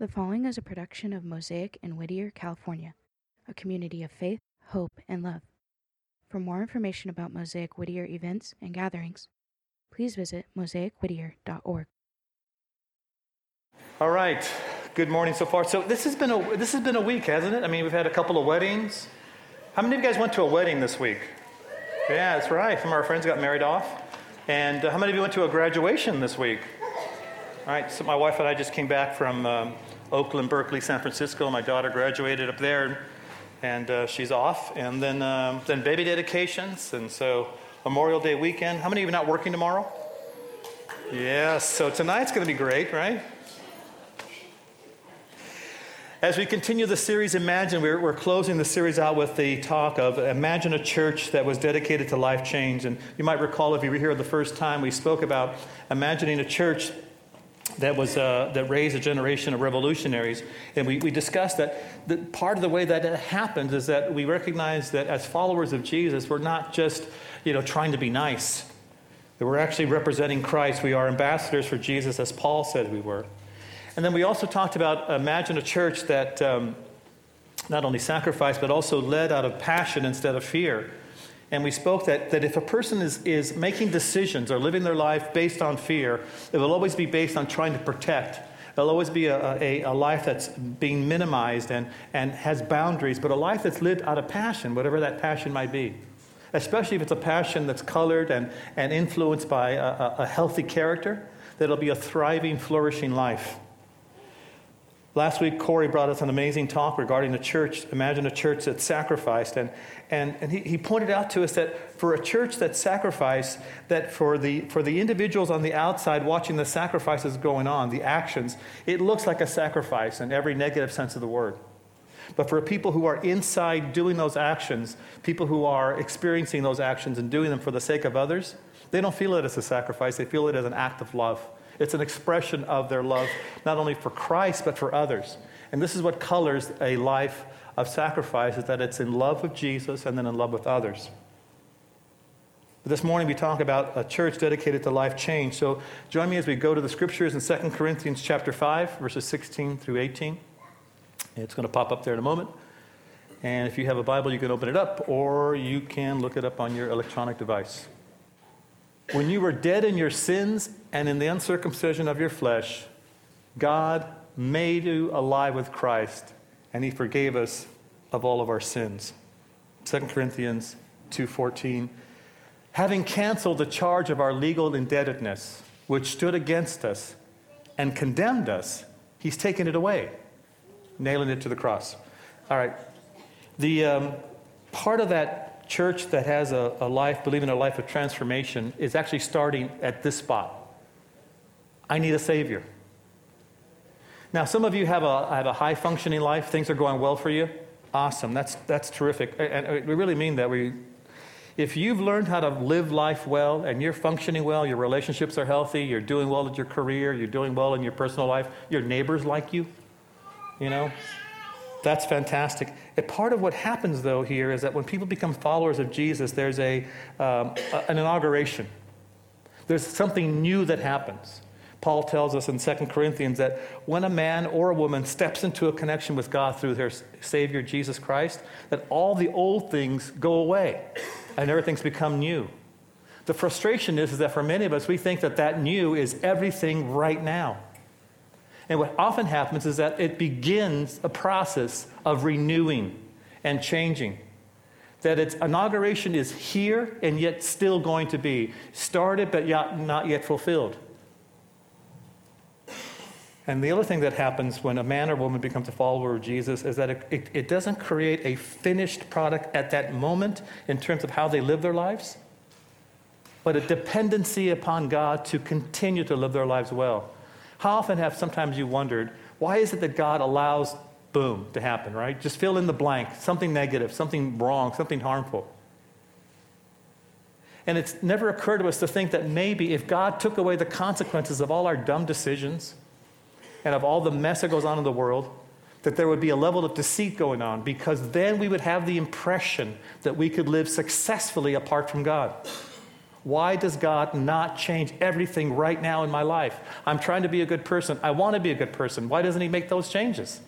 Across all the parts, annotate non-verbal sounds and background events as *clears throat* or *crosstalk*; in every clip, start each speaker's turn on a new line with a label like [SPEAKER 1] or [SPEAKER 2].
[SPEAKER 1] The following is a production of Mosaic in Whittier, California, a community of faith, hope, and love. For more information about Mosaic Whittier events and gatherings, please visit mosaicwhittier.org.
[SPEAKER 2] All right. Good morning so far. So this has been a this has been a week, hasn't it? I mean, we've had a couple of weddings. How many of you guys went to a wedding this week? Yeah, that's right. Some of our friends got married off. And uh, how many of you went to a graduation this week? All right. So my wife and I just came back from um, Oakland, Berkeley, San Francisco. My daughter graduated up there, and uh, she's off. And then um, then baby dedications, and so Memorial Day weekend. How many of you not working tomorrow? Yes. So tonight's going to be great, right? As we continue the series Imagine, we're, we're, closing the series out with the talk of Imagine a church that was dedicated to life change. And you might recall if you were here the first time, we spoke about imagining a church that, was, uh, that raised a generation of revolutionaries. And we, we discussed that the, part of the way that it happens is that we recognize that as followers of Jesus, we're not just you know, trying to be nice, that we're actually representing Christ. We are ambassadors for Jesus, as Paul said we were. And then we also talked about imagine a church that um, not only sacrificed, but also led out of passion instead of fear. And we spoke that, that if a person is, is making decisions or living their life based on fear, it will always be based on trying to protect. It'll always be a, a, a life that's being minimized and, and has boundaries, but a life that's lived out of passion, whatever that passion might be. Especially if it's a passion that's colored and, and influenced by a, a healthy character, that'll be a thriving, flourishing life. Last week, Corey brought us an amazing talk regarding the church. Imagine a church that sacrificed. And, and, and he, he pointed out to us that for a church that sacrificed, that for the, for the individuals on the outside watching the sacrifices going on, the actions, it looks like a sacrifice in every negative sense of the word. But for people who are inside doing those actions, people who are experiencing those actions and doing them for the sake of others, they don't feel it as a sacrifice, they feel it as an act of love. It's an expression of their love, not only for Christ, but for others. And this is what colors a life of sacrifice, is that it's in love with Jesus and then in love with others. But this morning we talk about a church dedicated to life change. So join me as we go to the scriptures in 2 Corinthians chapter 5, verses 16 through 18. It's going to pop up there in a moment. And if you have a Bible, you can open it up, or you can look it up on your electronic device. When you were dead in your sins and in the uncircumcision of your flesh, God made you alive with Christ, and he forgave us of all of our sins. 2 Corinthians 2:14 Having canceled the charge of our legal indebtedness, which stood against us and condemned us, he's taken it away, nailing it to the cross. All right. The um, part of that church that has a, a life, believing a life of transformation, is actually starting at this spot. I need a Savior. Now, some of you have a, have a high functioning life, things are going well for you. Awesome, that's, that's terrific. And uh, we really mean that. We, if you've learned how to live life well and you're functioning well, your relationships are healthy, you're doing well at your career, you're doing well in your personal life, your neighbors like you, you know, that's fantastic. A part of what happens, though, here is that when people become followers of Jesus, there's a, um, an inauguration. There's something new that happens. Paul tells us in 2 Corinthians that when a man or a woman steps into a connection with God through their Savior Jesus Christ, that all the old things go away and everything's become new. The frustration is, is that for many of us, we think that that new is everything right now. And what often happens is that it begins a process of renewing and changing. That its inauguration is here and yet still going to be started but not yet fulfilled. And the other thing that happens when a man or woman becomes a follower of Jesus is that it, it, it, doesn't create a finished product at that moment in terms of how they live their lives, but a dependency upon God to continue to live their lives well. How often have sometimes you wondered, why is it that God allows boom to happen, right? Just fill in the blank, something negative, something wrong, something harmful. And it's never occurred to us to think that maybe if God took away the consequences of all our dumb decisions and of all the mess that goes on in the world, that there would be a level of deceit going on because then we would have the impression that we could live successfully apart from God. Why does God not change everything right now in my life? I'm trying to be a good person. I want to be a good person. Why doesn't He make those changes?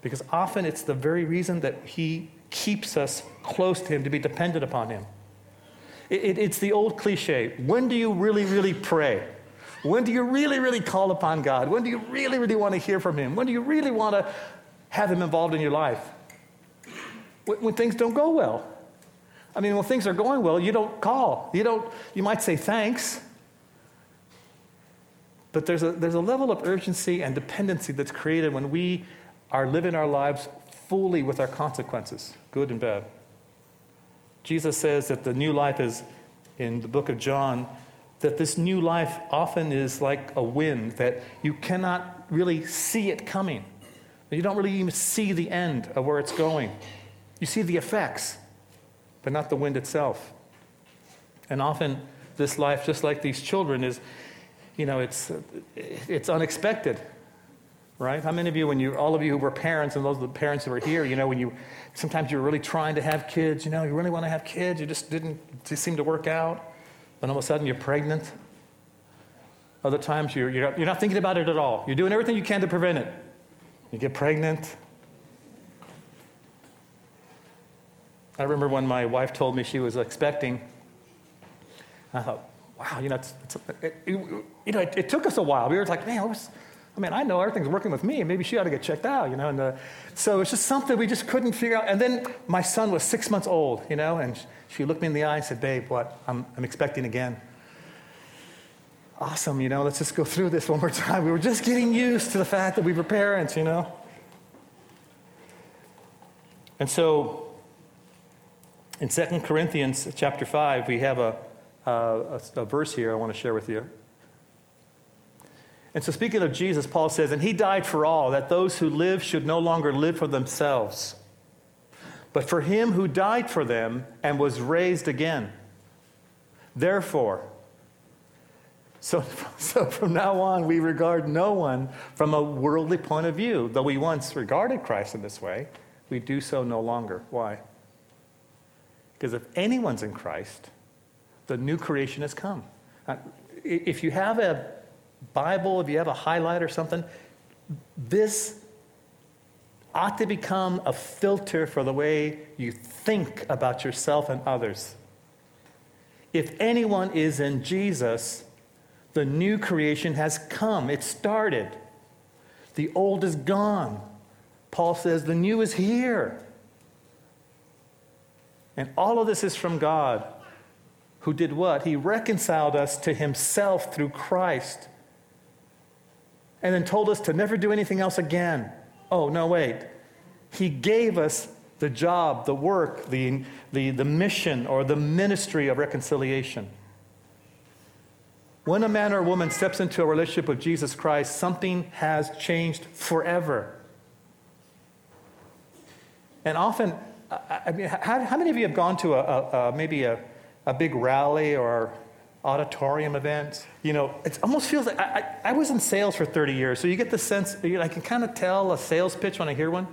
[SPEAKER 2] Because often it's the very reason that He keeps us close to Him to be dependent upon Him. It, it, it's the old cliche when do you really, really pray? When do you really, really call upon God? When do you really, really want to hear from Him? When do you really want to have Him involved in your life? When, when things don't go well. I mean, when things are going well, you don't call. You don't, you might say thanks. But there's a, there's a level of urgency and dependency that's created when we are living our lives fully with our consequences, good and bad. Jesus says that the new life is, in the book of John, that this new life often is like a wind, that you cannot really see it coming. You don't really even see the end of where it's going. You see the effects, but not the wind itself. And often, this life, just like these children, is, you know, it's, it's unexpected, right? How many of you, when you, all of you who were parents, and those the parents who were here, you know, when you, sometimes you're really trying to have kids, you know, you really want to have kids, you just didn't, just seem to work out. Then all of a sudden you're pregnant. Other times you're, you're, you're not thinking about it at all. You're doing everything you can to prevent it. You get pregnant. I remember when my wife told me she was expecting, I thought, wow, you know, it's, it's, it, it, you know, it, it, took us a while. We were like, man, was, I mean, I know everything's working with me, and maybe she ought to get checked out, you know. And uh, so it's just something we just couldn't figure out. And then my son was six months old, you know, and she looked me in the eye and said, babe, what? I'm, I'm expecting again. Awesome, you know, let's just go through this one more time. We were just getting used to the fact that we were parents, you know. And so in 2 Corinthians chapter 5, we have a, a, a verse here I want to share with you. And so, speaking of Jesus, Paul says, And he died for all, that those who live should no longer live for themselves, but for him who died for them and was raised again. Therefore, so, *laughs* so from now on, we regard no one from a worldly point of view. Though we once regarded Christ in this way, we do so no longer. Why? Because if anyone's in Christ, the new creation has come. Uh, if you have a Bible, if you have a highlight or something, this ought to become a filter for the way you think about yourself and others. If anyone is in Jesus, the new creation has come. It started. The old is gone. Paul says the new is here. And all of this is from God, who did what? He reconciled us to himself through Christ. And then told us to never do anything else again. Oh, no, wait. He gave us the job, the work, the, the, the mission, or the ministry of reconciliation. When a man or woman steps into a relationship with Jesus Christ, something has changed forever. And often, I mean, how, how, many of you have gone to a, a, a maybe a, a, big rally or auditorium event? You know, it almost feels like I, I, I, was in sales for 30 years, so you get the sense, I can kind of tell a sales pitch when I hear one.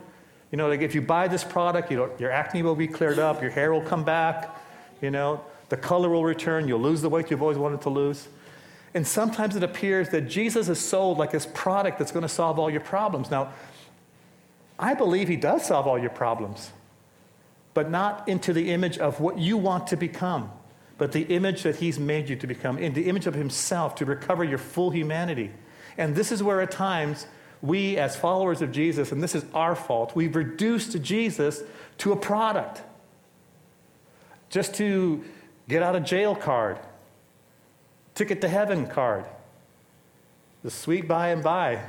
[SPEAKER 2] You know, like if you buy this product, you your acne will be cleared up, your hair will come back, you know, the color will return, you'll lose the weight you've always wanted to lose. And sometimes it appears that Jesus is sold like this product that's going to solve all your problems. Now, I believe he does solve all your problems but not into the image of what you want to become, but the image that He's made you to become, in the image of Himself to recover your full humanity. And this is where at times we, as followers of Jesus, and this is our fault, we've reduced Jesus to a product. Just to get out of jail card, ticket to heaven card, the sweet by and by.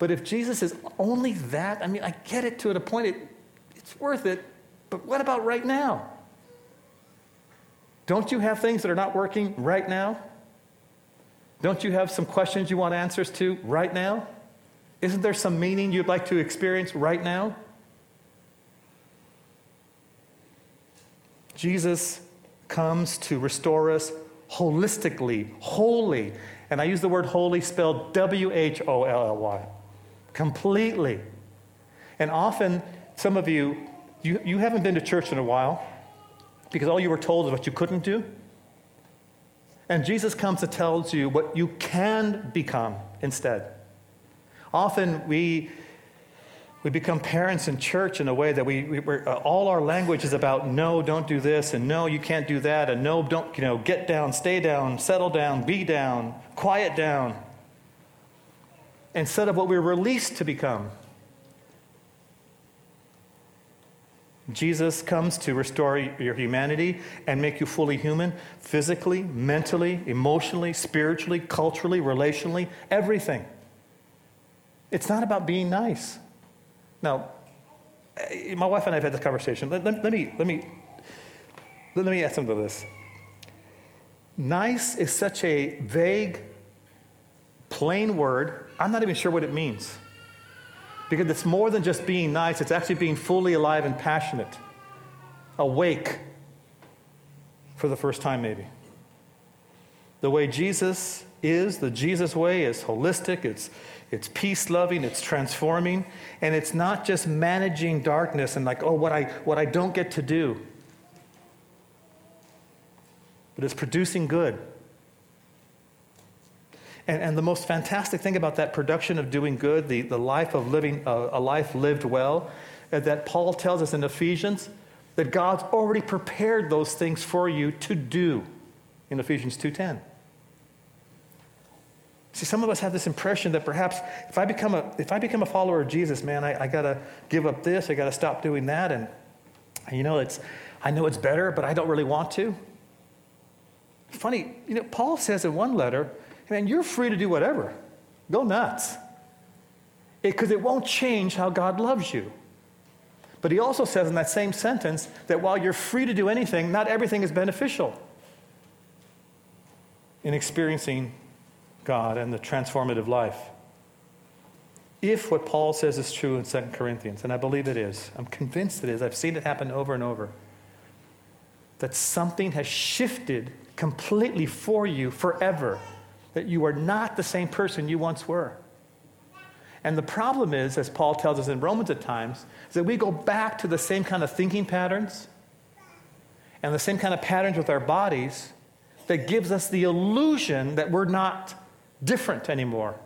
[SPEAKER 2] But if Jesus is only that, I mean, I get it to a point, it, it's worth it but what about right now? Don't you have things that are not working right now? Don't you have some questions you want answers to right now? Isn't there some meaning you'd like to experience right now? Jesus comes to restore us holistically, wholly. And I use the word holy spelled W H O L L Y, completely. And often, some of you you, you haven't been to church in a while because all you were told is what you couldn't do. And Jesus comes to tell you what you can become instead. Often we, we become parents in church in a way that we, we uh, all our language is about no, don't do this, and no, you can't do that, and no, don't, you know, get down, stay down, settle down, be down, quiet down. Instead of what we're released to become. Jesus comes to restore your humanity and make you fully human physically, mentally, emotionally, spiritually, culturally, relationally, everything. It's not about being nice. Now, eh, my wife and I have had this conversation. Let, let, let me, let, me, let me add something to this. Nice is such a vague, plain word, I'm not even sure what it means. Because it's more than just being nice, it's actually being fully alive and passionate, awake for the first time, maybe. The way Jesus is, the Jesus way, is holistic, it's, it's peace loving, it's transforming, and it's not just managing darkness and like, oh, what I, what I don't get to do, but it's producing good. And, and the most fantastic thing about that production of doing good, the, the life of living uh, a life lived well, is that Paul tells us in Ephesians that God's already prepared those things for you to do in Ephesians 2:10. See, some of us have this impression that perhaps if I become a, if I become a follower of Jesus, man, I, I got to give up this, I got to stop doing that. And, you know, it's, I know it's better, but I don't really want to. Funny, you know, Paul says in one letter, man, you're free to do whatever. Go nuts. Because it, it won't change how God loves you. But he also says in that same sentence that while you're free to do anything, not everything is beneficial in experiencing God and the transformative life. If what Paul says is true in 2 Corinthians, and I believe it is, I'm convinced it is, I've seen it happen over and over, that something has shifted completely for you forever, that you are not the same person you once were. And the problem is, as Paul tells us in Romans at times, is that we go back to the same kind of thinking patterns and the same kind of patterns with our bodies that gives us the illusion that we're not different anymore.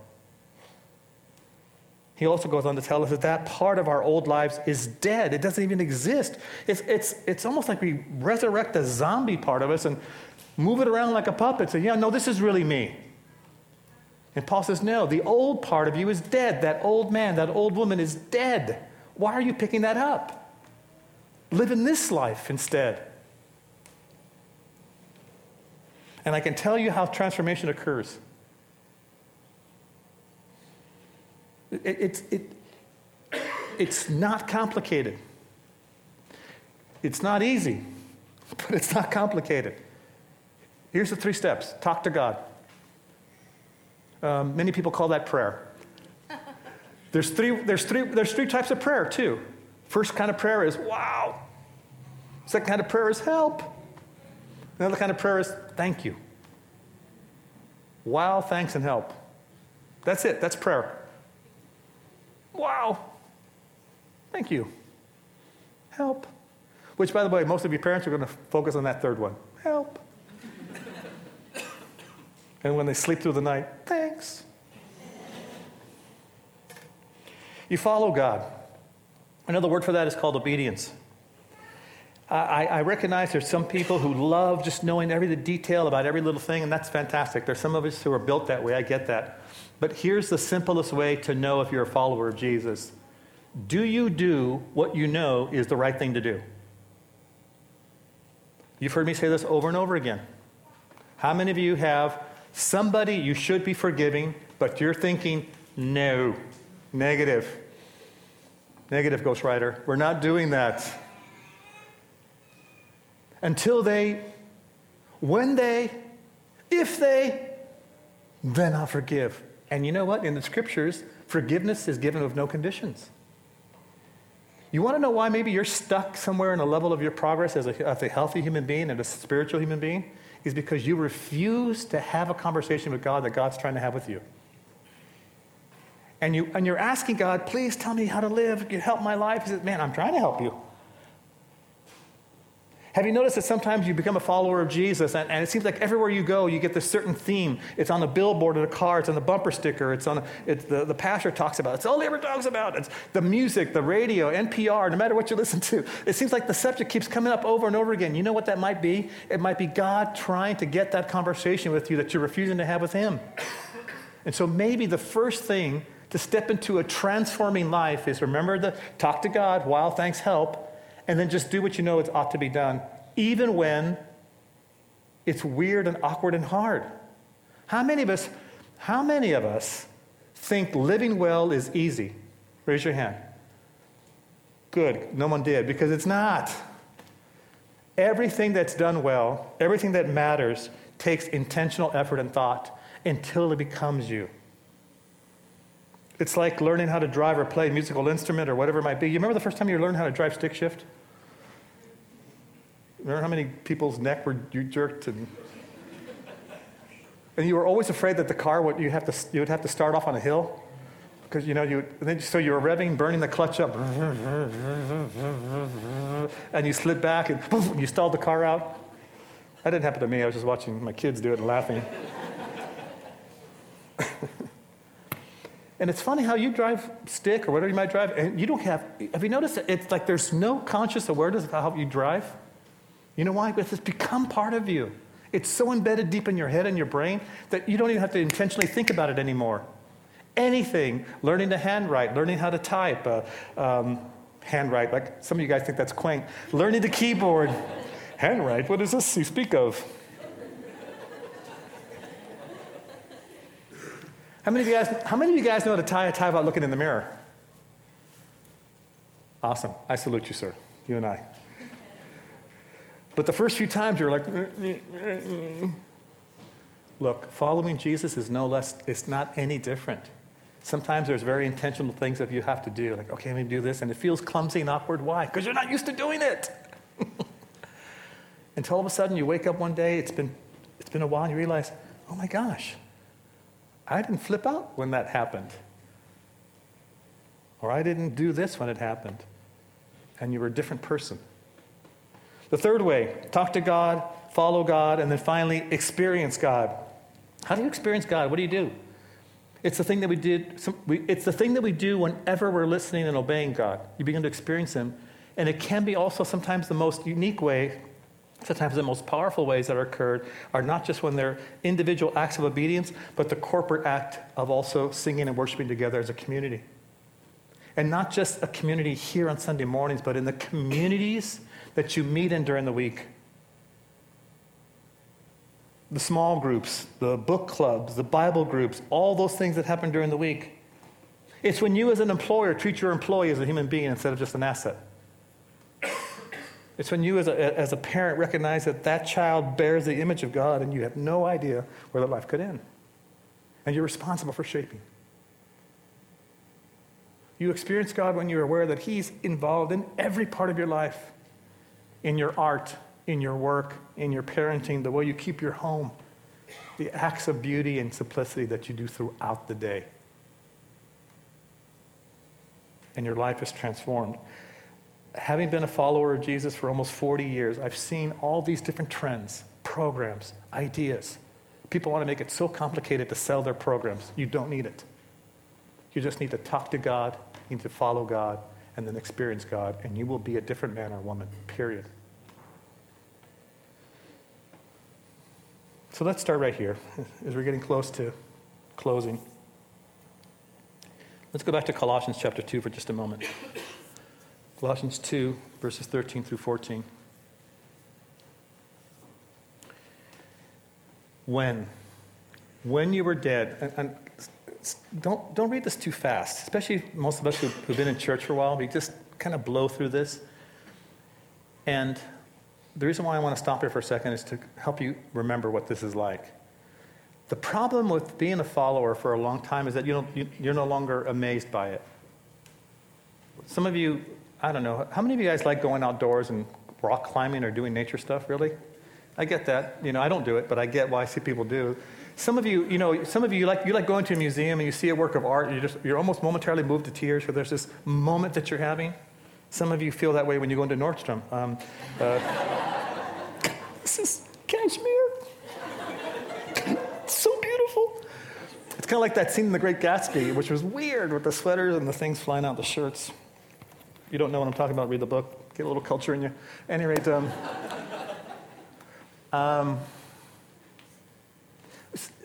[SPEAKER 2] He also goes on to tell us that that part of our old lives is dead. It doesn't even exist. It's, it's, it's almost like we resurrect the zombie part of us and move it around like a puppet. Say, yeah, no, this is really me. And Paul says, no, the old part of you is dead. That old man, that old woman is dead. Why are you picking that up? Live in this life instead. And I can tell you how transformation occurs. It, it, it, it's not complicated. It's not easy, *laughs* but it's not complicated. Here's the three steps talk to God. Um, many people call that prayer. There's three, there's, three, there's three types of prayer, too. First kind of prayer is, wow. Second kind of prayer is, help. Another kind of prayer is, thank you. Wow, thanks, and help. That's it. That's prayer. Wow. Thank you. Help. Which, by the way, most of your parents are going to focus on that third one. Help. And when they sleep through the night, thanks. You follow God. Another word for that is called obedience. I, I, recognize there's some people who love just knowing every detail about every little thing, and that's fantastic. There's some of us who are built that way. I get that. But here's the simplest way to know if you're a follower of Jesus Do you do what you know is the right thing to do? You've heard me say this over and over again. How many of you have somebody you should be forgiving, but you're thinking, no, negative? Negative, Ghost Rider. We're not doing that. Until they, when they, if they, then I'll forgive. And you know what? In the scriptures, forgiveness is given with no conditions. You want to know why maybe you're stuck somewhere in a level of your progress as a, as a healthy human being and a spiritual human being? Is because you refuse to have a conversation with God that God's trying to have with you. And, you, and you're asking God, please tell me how to live, help my life. He says, man, I'm trying to help you. Have you noticed that sometimes you become a follower of Jesus and, and, it seems like everywhere you go, you get this certain theme? It's on the billboard of the car, it's on the bumper sticker, it's on a, it's the, the pastor talks about it. It's all he ever talks about. It's the music, the radio, NPR, no matter what you listen to. It seems like the subject keeps coming up over and over again. You know what that might be? It might be God trying to get that conversation with you that you're refusing to have with Him. And so maybe the first thing to step into a transforming life is remember to talk to God while thanks help and then just do what you know it ought to be done, even when it's weird and awkward and hard. How many of us, how many of us think living well is easy? Raise your hand. Good, no one did, because it's not. Everything that's done well, everything that matters, takes intentional effort and thought until it becomes you. It's like learning how to drive or play a musical instrument or whatever it might be. You remember the first time you learned how to drive stick shift? Remember how many people's neck were you jerked and and you were always afraid that the car would you have to you would have to start off on a hill because you know you then so you were revving, burning the clutch up, and you slid back and boom, you stalled the car out. That didn't happen to me. I was just watching my kids do it and laughing. *laughs* and it's funny how you drive stick or whatever you might drive, and you don't have. Have you noticed? That it's like there's no conscious awareness of how you drive. You know why? Because it's become part of you. It's so embedded deep in your head and your brain that you don't even have to intentionally think about it anymore. Anything, learning to handwrite, learning how to type, uh, um, handwrite, like some of you guys think that's quaint, learning the keyboard, handwrite, what is this you speak of? How many of you guys, how many of you guys know to tie a tie without looking in the mirror? Awesome. I salute you, sir. You and I. But the first few times you're like, look, following Jesus is no less, it's not any different. Sometimes there's very intentional things that you have to do, like, okay, let me do this, and it feels clumsy and awkward. Why? Because you're not used to doing it. *laughs* Until all of a sudden you wake up one day, it's been, it's been a while, and you realize, oh my gosh, I didn't flip out when that happened. Or I didn't do this when it happened. And you were a different person. The third way talk to God, follow God, and then finally experience God. How do you experience God? What do you do? It's the thing that we did. It's the thing that we do whenever we're listening and obeying God. You begin to experience Him, and it can be also sometimes the most unique way. Sometimes the most powerful ways that are occurred are not just when they're individual acts of obedience, but the corporate act of also singing and worshiping together as a community. And not just a community here on Sunday mornings, but in the communities that you meet in during the week. The small groups, the book clubs, the Bible groups, all those things that happen during the week. It's when you, as an employer, treat your employee as a human being instead of just an asset. It's when you, as a, as a parent, recognize that that child bears the image of God and you have no idea where their life could end. And you're responsible for shaping. You experience God when you're aware that He's involved in every part of your life in your art, in your work, in your parenting, the way you keep your home, the acts of beauty and simplicity that you do throughout the day. And your life is transformed. Having been a follower of Jesus for almost 40 years, I've seen all these different trends, programs, ideas. People want to make it so complicated to sell their programs. You don't need it. You just need to talk to God, you need to follow God, and then experience God, and you will be a different man or woman, period. So let's start right here *laughs* as we're getting close to closing. Let's go back to Colossians chapter 2 for just a moment. Colossians 2, verses 13 through 14. When? When you were dead, and, and don't, don't read this too fast, especially most of us who've, who've been in church for a while. We just kind of blow through this. And the reason why I want to stop here for a second is to help you remember what this is like. The problem with being a follower for a long time is that you you, you're no longer amazed by it. Some of you, I don't know, how many of you guys like going outdoors and rock climbing or doing nature stuff, really? I get that. You know, I don't do it, but I get why I see people do. Some of you, you know, some of you, like, you like going to a museum and you see a work of art and you just, you're almost momentarily moved to tears because there's this moment that you're having. Some of you feel that way when you go into Nordstrom. Um, uh, *laughs* this is cashmere. so beautiful. It's kind of like that scene in The Great Gatsby, which was weird with the sweaters and the things flying out the shirts. You don't know what I'm talking about, read the book, get a little culture in you. Any rate, um, um,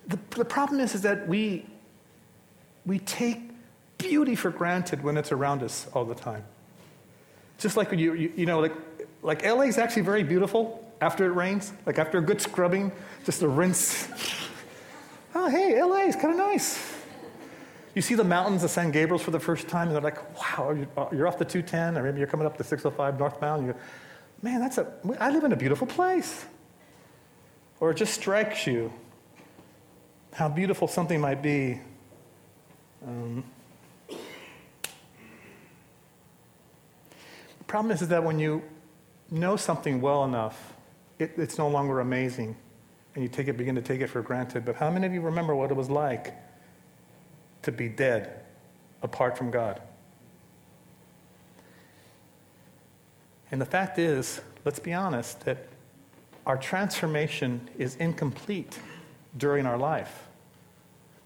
[SPEAKER 2] the, the problem is, is that we, we take beauty for granted when it's around us all the time. Just like you, you, you know, like, like LA is actually very beautiful after it rains, like after a good scrubbing, just a rinse. *laughs* oh, hey, LA is kind of nice. You see the mountains of San Gabriel's for the first time, and they're like, wow, you're off the 210, or maybe you're coming up the 605 northbound. You go, man, that's a, I live in a beautiful place. Or it just strikes you how beautiful something might be. Um, the problem is, is that when you know something well enough, it, it's no longer amazing, and you take it, begin to take it for granted. But how many of you remember what it was like to be dead apart from God? And the fact is, let's be honest, that our transformation is incomplete during our life.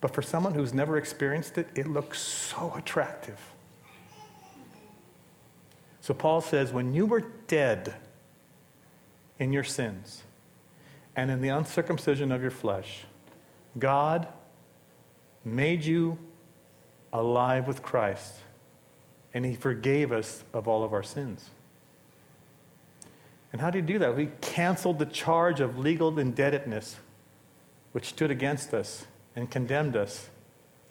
[SPEAKER 2] But for someone who's never experienced it, it looks so attractive. So Paul says, when you were dead in your sins and in the uncircumcision of your flesh, God made you alive with Christ, and he forgave us of all of our sins. And how did he do that? He canceled the charge of legal indebtedness which stood against us and condemned us.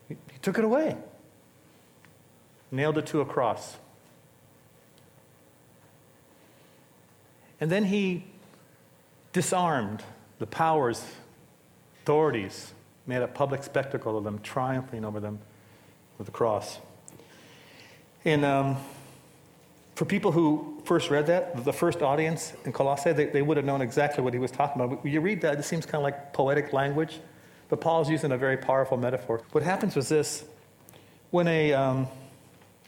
[SPEAKER 2] He, he took it away, nailed it to a cross. And then he disarmed the powers, authorities, made a public spectacle of them, triumphing over them with the cross. And um, for people who first read that, the first audience in Colossae, they, they would have known exactly what he was talking about. When you read that, it seems kind of like poetic language, but Paul's using a very powerful metaphor. What happens was this when a, um,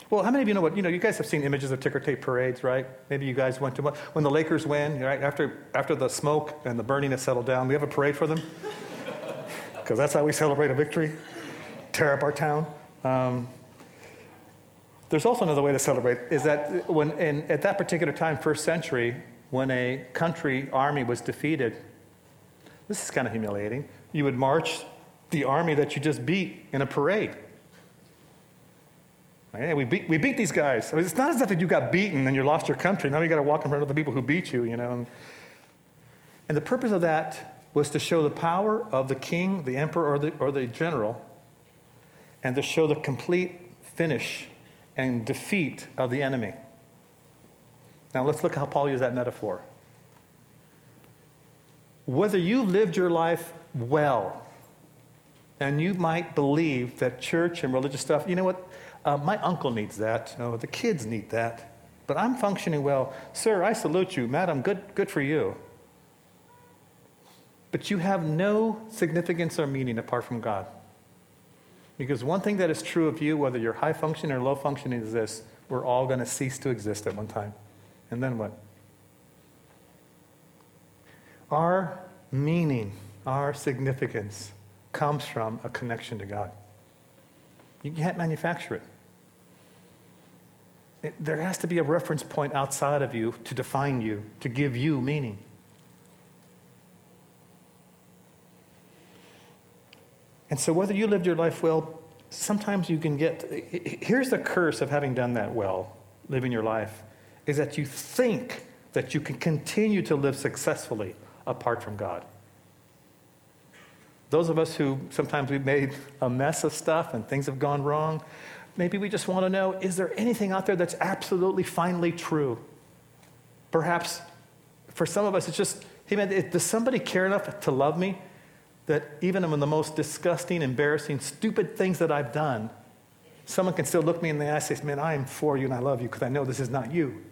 [SPEAKER 2] well, how many of you know what, you know, you guys have seen images of ticker tape parades, right? Maybe you guys went to one. When the Lakers win, right, after, after the smoke and the burning has settled down, we have a parade for them. *laughs* Because that's how we celebrate a victory, tear up our town. Um, there's also another way to celebrate is that when in, at that particular time, first century, when a country army was defeated, this is kind of humiliating. You would march the army that you just beat in a parade. Hey, we beat, we beat these guys. I mean, it's not as if you got beaten and you lost your country. Now you got to walk in front of the people who beat you, you know. And the purpose of that was to show the power of the king, the emperor, or the, or the general, and to show the complete finish and defeat of the enemy. Now let's look how Paul used that metaphor. Whether you lived your life well, and you might believe that church and religious stuff, you know what? Uh, my uncle needs that. Know, the kids need that. But I'm functioning well. Sir, I salute you. Madam, good, good for you. But you have no significance or meaning apart from God. Because one thing that is true of you, whether you're high functioning or low functioning, is this we're all going to cease to exist at one time. And then what? Our meaning, our significance comes from a connection to God. You can't manufacture it. it. There has to be a reference point outside of you to define you, to give you meaning. And so, whether you lived your life well, sometimes you can get. Here's the curse of having done that well, living your life, is that you think that you can continue to live successfully apart from God. Those of us who sometimes we've made a mess of stuff and things have gone wrong, maybe we just want to know is there anything out there that's absolutely finally true? Perhaps for some of us, it's just, hey man, does somebody care enough to love me that even in the most disgusting, embarrassing, stupid things that I've done, someone can still look me in the eye and say, Man, I am for you and I love you because I know this is not you.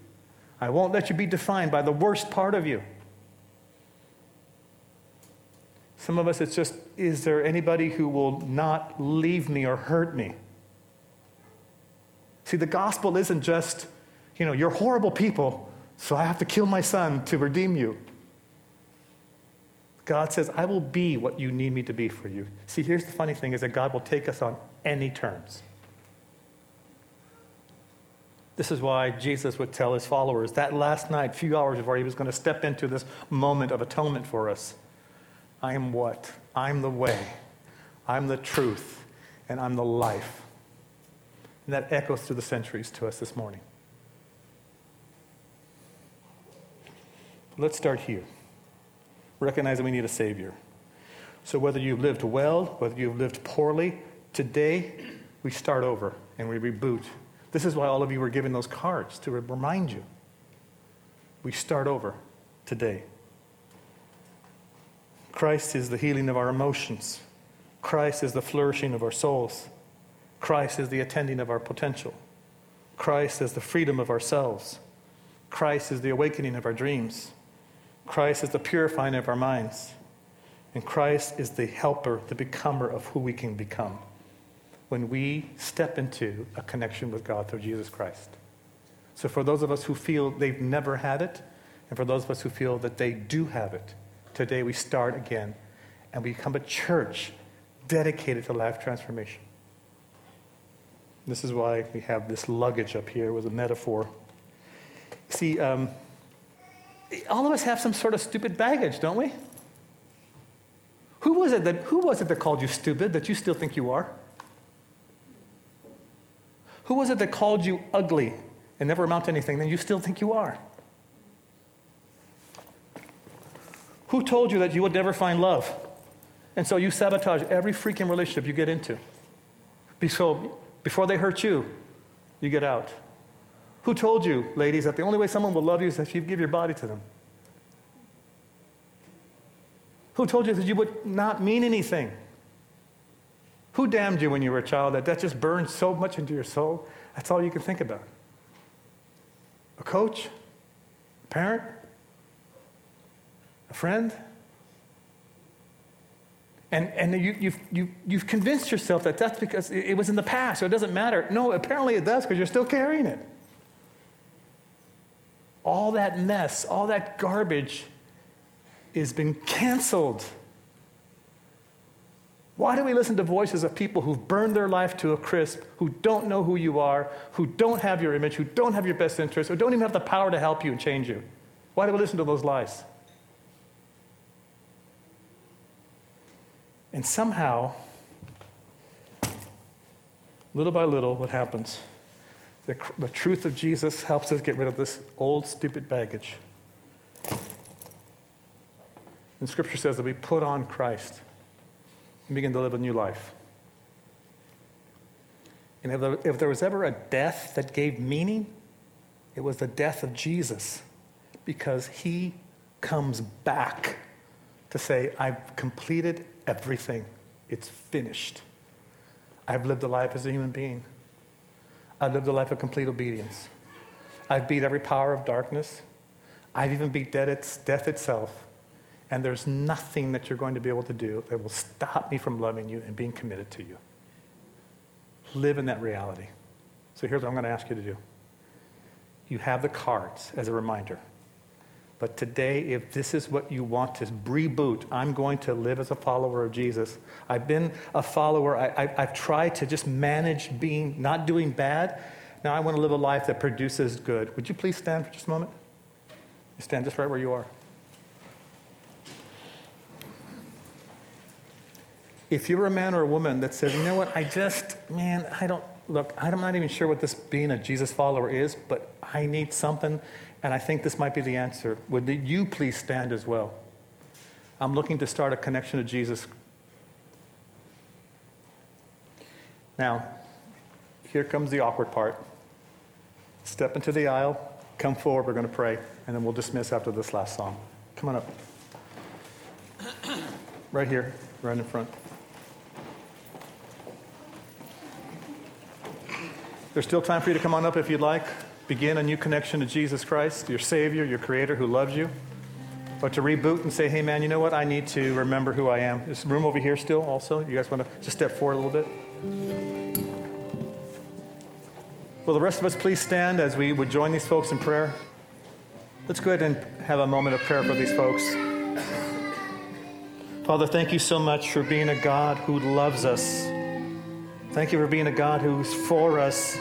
[SPEAKER 2] I won't let you be defined by the worst part of you. Some of us, it's just, is there anybody who will not leave me or hurt me? See, the gospel isn't just, you know, you're horrible people, so I have to kill my son to redeem you. God says, I will be what you need me to be for you. See, here's the funny thing is that God will take us on any terms. This is why Jesus would tell his followers that last night, few hours before he was going to step into this moment of atonement for us I am what? I'm the way, I'm the truth, and I'm the life. And that echoes through the centuries to us this morning. Let's start here. Recognize that we need a Savior. So, whether you've lived well, whether you've lived poorly, today we start over and we reboot. This is why all of you were given those cards to remind you. We start over today. Christ is the healing of our emotions. Christ is the flourishing of our souls. Christ is the attending of our potential. Christ is the freedom of ourselves. Christ is the awakening of our dreams. Christ is the purifying of our minds. And Christ is the helper, the becomer of who we can become when we step into a connection with God through Jesus Christ. So, for those of us who feel they've never had it, and for those of us who feel that they do have it, today we start again and we become a church dedicated to life transformation. This is why we have this luggage up here with a metaphor. See, um, all of us have some sort of stupid baggage, don't we? Who was it that, who was it that called you stupid that you still think you are? Who was it that called you ugly and never amount to anything that you still think you are? Who told you that you would never find love? And so you sabotage every freaking relationship you get into. So before they hurt you, you get out. Who told you, ladies, that the only way someone will love you is if you give your body to them? Who told you that you would not mean anything? Who damned you when you were a child that that just burned so much into your soul? That's all you can think about. A coach? A parent? A friend? And, and you, you've, you, you've convinced yourself that that's because it was in the past, so it doesn't matter. No, apparently it does because you're still carrying it. All that mess, all that garbage has been canceled. Why do we listen to voices of people who've burned their life to a crisp, who don't know who you are, who don't have your image, who don't have your best interests, who don't even have the power to help you and change you? Why do we listen to those lies? And somehow, little by little, what happens? The, the truth of Jesus helps us get rid of this old, stupid baggage. And Scripture says that we put on Christ and begin to live a new life. And if there, if there was ever a death that gave meaning, it was the death of Jesus because he comes back to say, I've completed everything. It's finished. I've lived a life as a human being. I've lived a life of complete obedience. I've beat every power of darkness. I've even beat death itself. And there's nothing that you're going to be able to do that will stop me from loving you and being committed to you. Live in that reality. So here's what I'm going to ask you to do. You have the cards as a reminder. But today, if this is what you want to reboot, I'm going to live as a follower of Jesus. I've been a follower. I, have tried to just manage being, not doing bad. Now I want to live a life that produces good. Would you please stand for just a moment? You stand just right where you are. If you're a man or a woman that says, you know what, I just, man, I don't, look, I'm not even sure what this being a Jesus follower is, but I need something and I think this might be the answer. Would you please stand as well? I'm looking to start a connection to Jesus. Now, here comes the awkward part. Step into the aisle, come forward, we're going to pray, and then we'll dismiss after this last song. Come on up. *clears throat* Right here, right in front. There's still time for you to come on up if you'd like begin a new connection to Jesus Christ, your Savior, your Creator who loves you. But to reboot and say, hey man, you know what? I need to remember who I am. There's room over here still also. You guys want to just step forward a little bit? Will the rest of us please stand as we would join these folks in prayer? Let's go ahead and have a moment of prayer for these folks. Father, thank you so much for being a God who loves us. Thank you for being a God who's for us,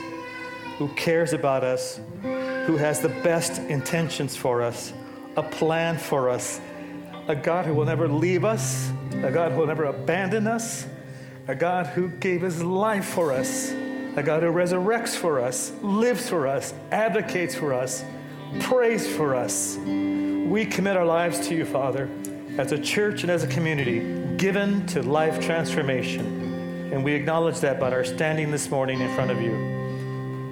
[SPEAKER 2] who cares about us, who has the best intentions for us, a plan for us, a God who will never leave us, a God who will never abandon us, a God who gave his life for us, a God who resurrects for us, lives for us, advocates for us, prays for us. We commit our lives to you, Father, as a church and as a community, given to life transformation. And we acknowledge that by our standing this morning in front of you.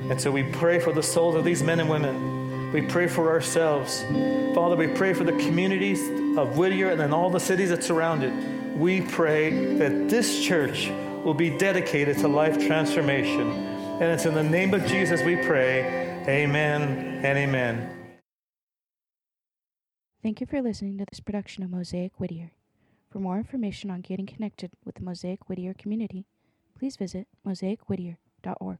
[SPEAKER 2] And so we pray for the souls of these men and women. We pray for ourselves. Father, we pray for the communities of Whittier and then all the cities that surround it we pray that this church will be dedicated to life transformation. And it's in the name of Jesus we pray. Amen and amen.
[SPEAKER 1] Thank you for listening to this production of Mosaic Whittier. For more information on getting connected with the Mosaic Whittier community, please visit mosaicwhittier.org.